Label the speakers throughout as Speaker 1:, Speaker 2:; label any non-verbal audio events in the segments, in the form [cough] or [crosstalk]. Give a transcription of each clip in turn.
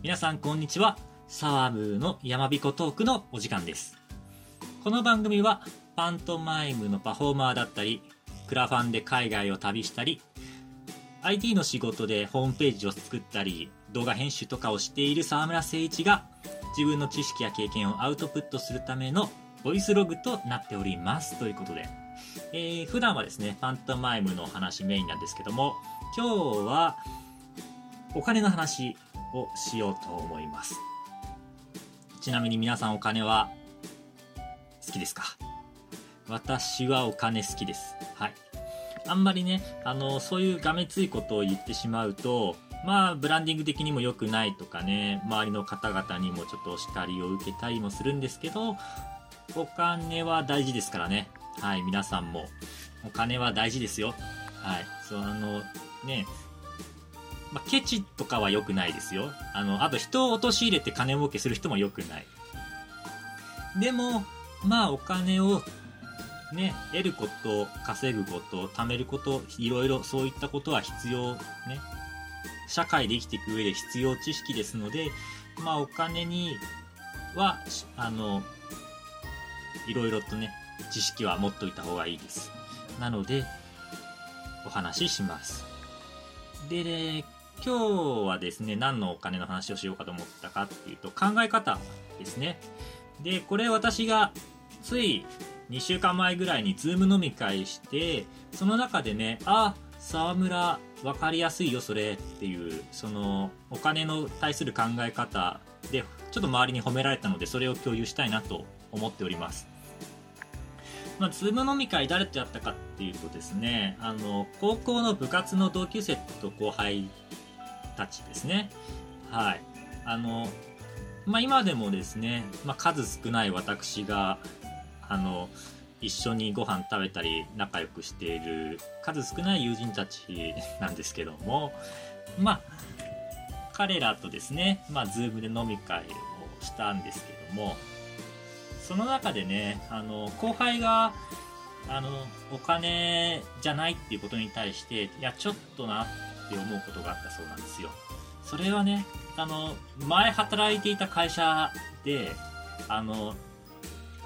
Speaker 1: 皆さんこんにちは。サワムーの山彦トークのお時間です。この番組はパントマイムのパフォーマーだったり、クラファンで海外を旅したり、IT の仕事でホームページを作ったり、動画編集とかをしている沢村誠一が自分の知識や経験をアウトプットするためのボイスログとなっております。ということで、えー普段はですね、パントマイムの話メインなんですけども、今日はお金の話をしようと思います。ちなみに皆さんお金は好きですか？私はお金好きです。はい。あんまりね、あの、そういうがめついことを言ってしまうと、まあ、ブランディング的にも良くないとかね、周りの方々にもちょっとお叱りを受けたりもするんですけど、お金は大事ですからね。はい、皆さんも。お金は大事ですよ。はい。そう、あの、ね、まあ、ケチとかは良くないですよ。あの、あと人を陥れて金儲けする人も良くない。でも、まあお金をね、得ること、稼ぐこと、貯めること、いろいろそういったことは必要、ね。社会で生きていく上で必要知識ですので、まあお金には、あの、いろいろとね、知識は持っといた方がいいです。なので、お話しします。で、ね、今日はですね、何のお金の話をしようかと思ったかっていうと、考え方ですね。で、これ私がつい2週間前ぐらいにズーム飲み会して、その中でね、あ、沢村、わかりやすいよ、それっていう、その、お金の対する考え方で、ちょっと周りに褒められたので、それを共有したいなと思っております。まあ、ズーム飲み会誰とやったかっていうとですね、あの、高校の部活の同級生と後輩たちですね。はい。あの、まあ、今でもですね、まあ、数少ない私が、あの、一緒にご飯食べたり仲良くしている数少ない友人たちなんですけども、まあ、彼らとですね、まあ、ズームで飲み会をしたんですけども、その中でね、あの、後輩が、あの、お金じゃないっていうことに対して、いや、ちょっとなっって思うことがあったそうなんですよ。それはね、あの、前働いていた会社で、あの、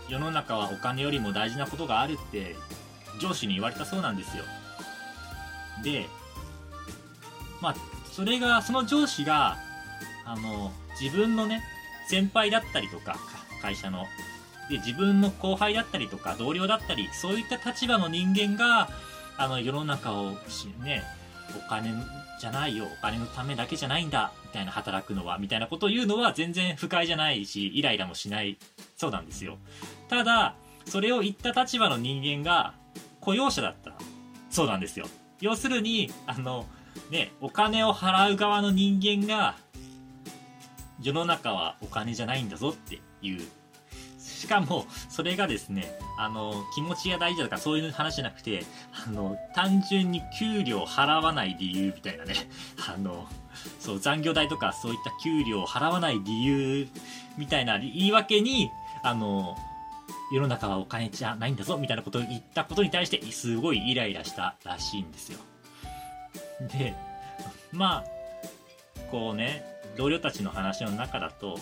Speaker 1: 世の中はお金よりも大事なことがあるって上司に言われたそうなんですよ。で、まあ、それが、その上司が、あの、自分のね、先輩だったりとか、会社の、で、自分の後輩だったりとか、同僚だったり、そういった立場の人間が、あの、世の中を、ね、お金じゃないよ、お金のためだけじゃないんだ、みたいな働くのは、みたいなことを言うのは全然不快じゃないし、イライラもしない、そうなんですよ。ただ、それを言った立場の人間が雇用者だった。そうなんですよ。要するに、あの、ね、お金を払う側の人間が、世の中はお金じゃないんだぞっていう。しかも、それがですね、あの、気持ちが大事だとかそういう話じゃなくて、あの、単純に給料払わない理由みたいなね、[laughs] あの、そう、残業代とかそういった給料を払わない理由みたいな言い訳に、あの、世の中はお金じゃないんだぞみたいなことを言ったことに対してすごいイライラしたらしいんですよ。で、まあ、こうね、同僚たちの話の中だと、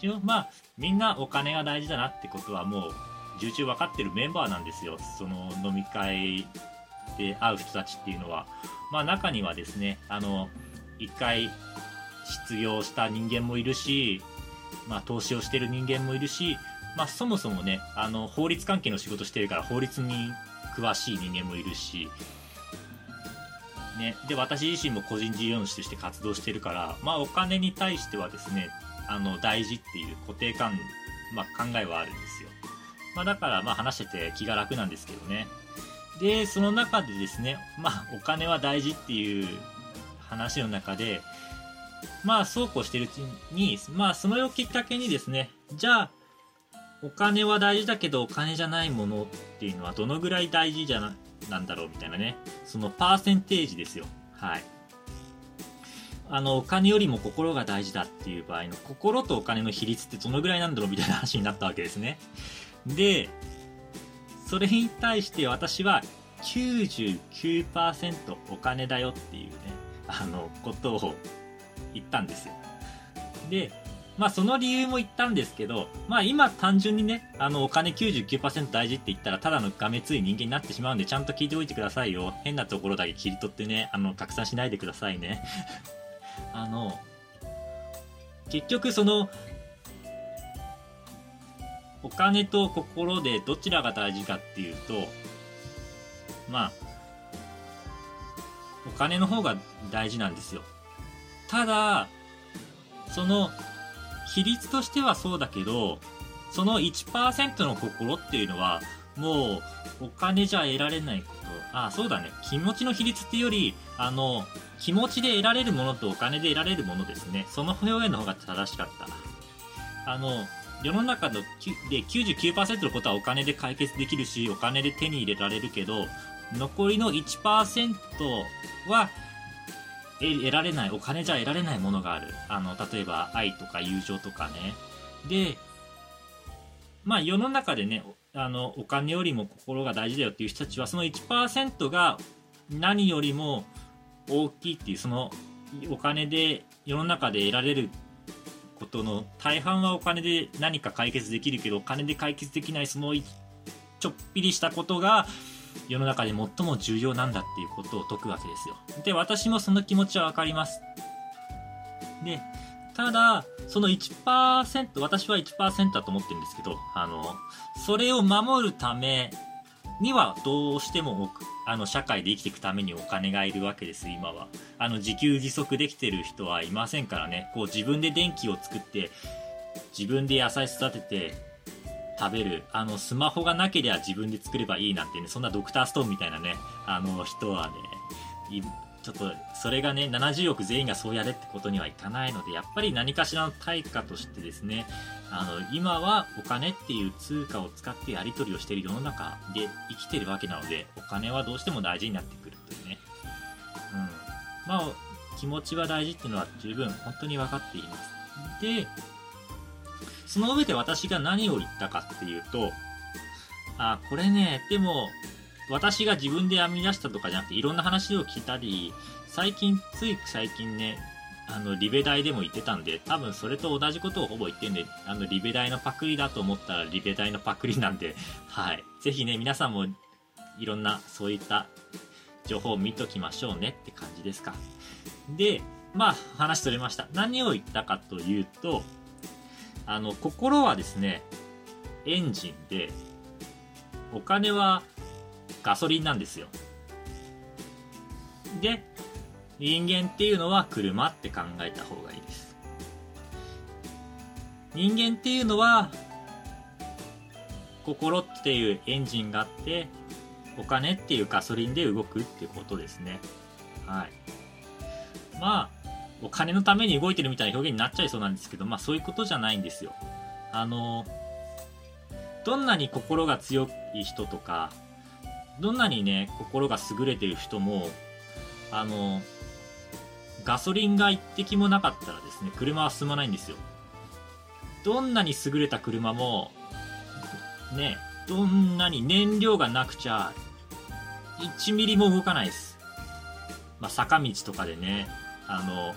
Speaker 1: 一応まあ、みんなお金が大事だなってことはもう重々分かってるメンバーなんですよ。その飲み会で会う人たちっていうのは。まあ中にはですね、あの、一回失業した人間もいるし、まあ投資をしてる人間もいるし、まあそもそもね、あの、法律関係の仕事してるから法律に詳しい人間もいるし、ね、で、私自身も個人事業主として活動してるから、まあお金に対してはですね、あの、大事っていう固定観、まあ考えはあるんですよ。まあだから、まあ話してて気が楽なんですけどね。で、その中でですね、まあお金は大事っていう話の中で、まあそうこうしてるうちに、まあそれをきっかけにですね、じゃあ、お金は大事だけどお金じゃないものっていうのはどのぐらい大事じゃな、なんだろうみたいなね。そのパーセンテージですよ。はい。あの、お金よりも心が大事だっていう場合の心とお金の比率ってどのぐらいなんだろうみたいな話になったわけですね。で、それに対して私は99%お金だよっていうね、あの、ことを言ったんですよ。で、まあその理由も言ったんですけど、まあ今単純にね、あのお金99%大事って言ったらただのがめつい人間になってしまうんでちゃんと聞いておいてくださいよ。変なところだけ切り取ってね、あの拡散しないでくださいね。あの、結局その、お金と心でどちらが大事かっていうと、まあ、お金の方が大事なんですよ。ただ、その、比率としてはそうだけど、その1%の心っていうのは、もう、お金じゃ得られないこと。あ、そうだね。気持ちの比率っていうより、あの、気持ちで得られるものとお金で得られるものですね。その表現の方が正しかった。あの、世の中ので99%のことはお金で解決できるし、お金で手に入れられるけど、残りの1%は得られない、お金じゃ得られないものがある。あの、例えば愛とか友情とかね。で、まあ世の中でね、あの、お金よりも心が大事だよっていう人たちは、その1%が何よりも大きいっていう、そのお金で世の中で得られることの大半はお金で何か解決できるけど、お金で解決できないそのちょっぴりしたことが、世の中で最も重要なんだっていうことを説くわけですよ。で、私もその気持ちはわかります。で、ただ、その1%、私は1%だと思ってるんですけど、あの、それを守るためにはどうしてもあの社会で生きていくためにお金がいるわけです今は。あの自給自足できてる人はいませんからね。こう自分で電気を作って自分で野菜育てて食べる。あのスマホがなければ自分で作ればいいなんてねそんなドクターストーンみたいなねあの人はねちょっとそれがね70億全員がそうやれってことにはいかないのでやっぱり何かしらの対価としてですねあの今はお金っていう通貨を使ってやり取りをしている世の中で生きてるわけなのでお金はどうしても大事になってくるというね。うん。まあ気持ちは大事っていうのは十分本当に分かっています。でその上で私が何を言ったかっていうとあこれねでも私が自分で編み出したとかじゃなくて、いろんな話を聞いたり、最近、つい最近ね、あの、リベ大でも言ってたんで、多分それと同じことをほぼ言ってんで、あの、リベ大のパクリだと思ったらリベ大のパクリなんで、[laughs] はい。ぜひね、皆さんもいろんなそういった情報を見ときましょうねって感じですか。で、まあ、話取れました。何を言ったかというと、あの、心はですね、エンジンで、お金はガソリンなんですよ。で、人間っていうのは車って考えた方がいいです。人間っていうのは、心っていうエンジンがあって、お金っていうガソリンで動くっていうことですね。はい。まあ、お金のために動いてるみたいな表現になっちゃいそうなんですけど、まあそういうことじゃないんですよ。あの、どんなに心が強い人とか、どんなにね、心が優れてる人も、あの、ガソリンが一滴もなかったらですね、車は進まないんですよ。どんなに優れた車も、ね、どんなに燃料がなくちゃ、1ミリも動かないです。まあ、坂道とかでね、あの、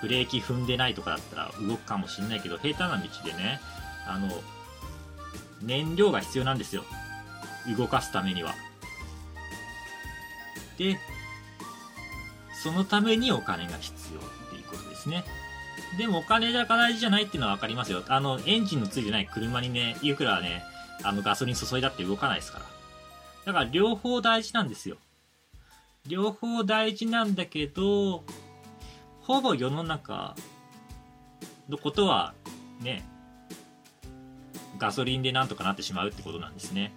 Speaker 1: ブレーキ踏んでないとかだったら動くかもしんないけど、平坦な道でね、あの、燃料が必要なんですよ。動かすためには。て、そのためにお金が必要っていうことですね。でもお金が大事じゃないっていうのは分かりますよ。あの、エンジンのついてない車にね、いくらね、あのガソリン注いだって動かないですから。だから両方大事なんですよ。両方大事なんだけど、ほぼ世の中のことはね、ガソリンでなんとかなってしまうってことなんですね。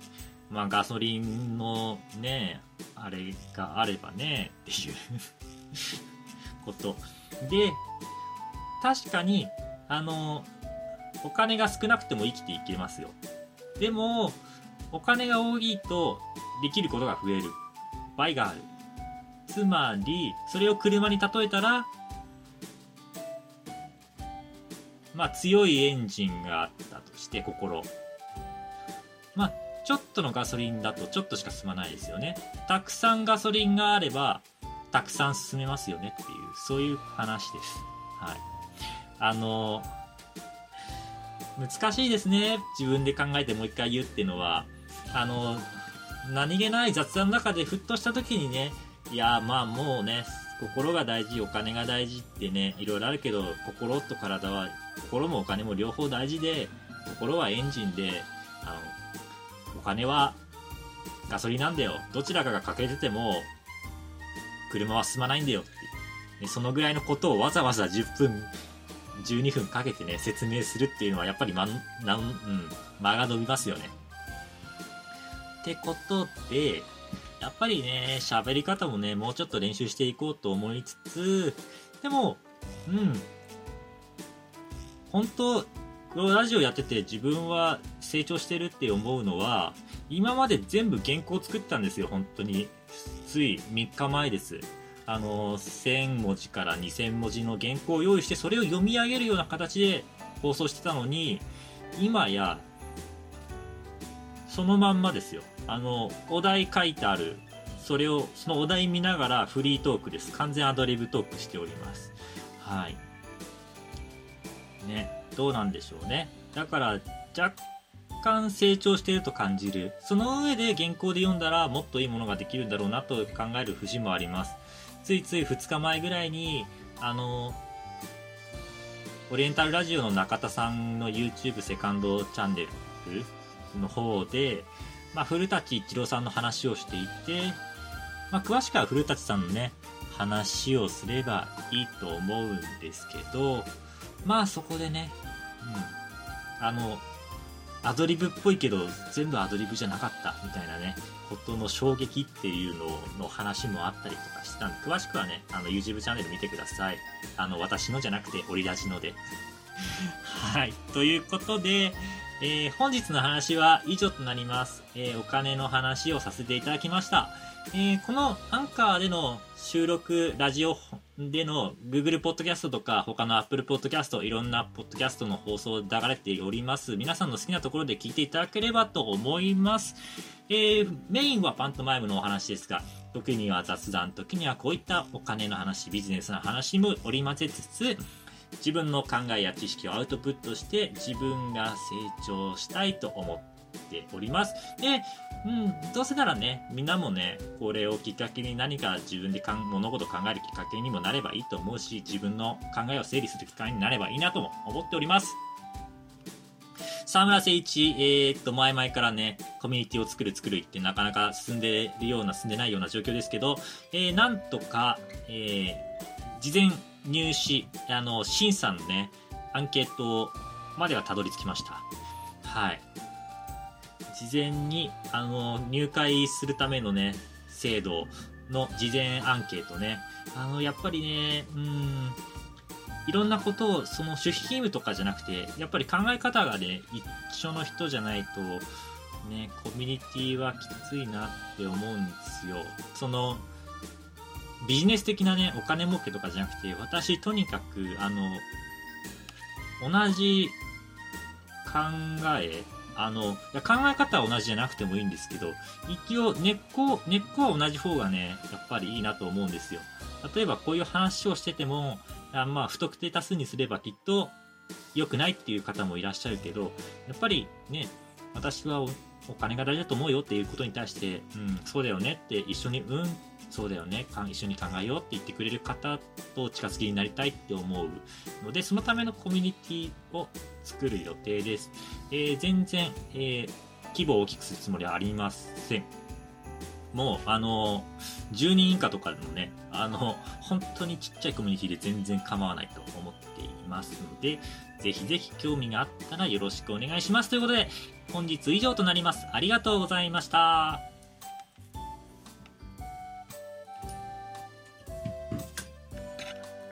Speaker 1: まあガソリンのね、あれがあればね、っていう [laughs] こと。で、確かに、あの、お金が少なくても生きていけますよ。でも、お金が多いと、できることが増える。倍がある。つまり、それを車に例えたら、まあ強いエンジンがあったとして、心。まあちょっとのガソリンだとちょっとしか進まないですよね。たくさんガソリンがあれば、たくさん進めますよねっていう、そういう話です。はい。あの、難しいですね。自分で考えてもう一回言うっていうのは、あの、何気ない雑談の中でふっとした時にね、いや、まあもうね、心が大事、お金が大事ってね、いろいろあるけど、心と体は、心もお金も両方大事で、心はエンジンで、あの、金はガソリンなんだよ。どちらかが欠けてても、車は進まないんだよって。そのぐらいのことをわざわざ10分、12分かけてね、説明するっていうのはやっぱりま、なん、うん、間が伸びますよね。ってことで、やっぱりね、喋り方もね、もうちょっと練習していこうと思いつつ、でも、うん。本当、のラジオやってて自分は成長してるって思うのは、今まで全部原稿作ったんですよ、本当に。つい3日前です。あの、1000文字から2000文字の原稿を用意して、それを読み上げるような形で放送してたのに、今や、そのまんまですよ。あの、お題書いてある。それを、そのお題見ながらフリートークです。完全アドリブトークしております。はい。ね、どうなんでしょうね。だから、若干成長していると感じる。その上で原稿で読んだらもっといいものができるんだろうなと考える節もあります。ついつい2日前ぐらいに、あの、オリエンタルラジオの中田さんの YouTube セカンドチャンネルの方で、まあ、古舘一郎さんの話をしていて、まあ、詳しくは古舘さんのね、話をすればいいと思うんですけど、まあそこでね、うん、あの、アドリブっぽいけど全部アドリブじゃなかったみたいなね、ことの衝撃っていうのの話もあったりとかしたんで、詳しくはね、あの YouTube チャンネル見てください。あの、私のじゃなくて、オリラジので。[laughs] はい。ということで、えー、本日の話は以上となります。えー、お金の話をさせていただきました。えー、このアンカーでの収録、ラジオでの Google Podcast とか他の Apple Podcast、いろんなポッドキャストの放送流れております。皆さんの好きなところで聞いていただければと思います。えー、メインはパントマイムのお話ですが、時には雑談、時にはこういったお金の話、ビジネスの話も織り交ぜつつ、自分の考えや知識をアウトプットして自分が成長したいと思っております。で、うん、どうせならね、みんなもね、これをきっかけに何か自分でかん物事を考えるきっかけにもなればいいと思うし、自分の考えを整理する機会になればいいなとも思っております。沢村誠一、えー、っと、前々からね、コミュニティを作る作るってなかなか進んでるような、進んでないような状況ですけど、えー、なんとか、えー、事前入試、あの、審査のね、アンケートまではたどり着きました。はい。事前に、あの、入会するためのね、制度の事前アンケートね。あの、やっぱりね、うん、いろんなことを、その守秘義務とかじゃなくて、やっぱり考え方がね、一緒の人じゃないと、ね、コミュニティはきついなって思うんですよ。その、ビジネス的なね、お金儲けとかじゃなくて、私、とにかく、あの、同じ考え、あの、考え方は同じじゃなくてもいいんですけど、一応、根っこ、根っこは同じ方がね、やっぱりいいなと思うんですよ。例えば、こういう話をしてても、あまあ、不特定多数にすればきっと良くないっていう方もいらっしゃるけど、やっぱりね、私はお金が大事だと思うよっていうことに対して、うん、そうだよねって一緒に、うんそうだよね一緒に考えようって言ってくれる方と近づきになりたいって思うのでそのためのコミュニティを作る予定です、えー、全然、えー、規模を大きくするつもりはありませんもう、あの、10人以下とかでもね、あの、本当にちっちゃいコミュニティで全然構わないと思っていますので、ぜひぜひ興味があったらよろしくお願いします。ということで、本日以上となります。ありがとうございました。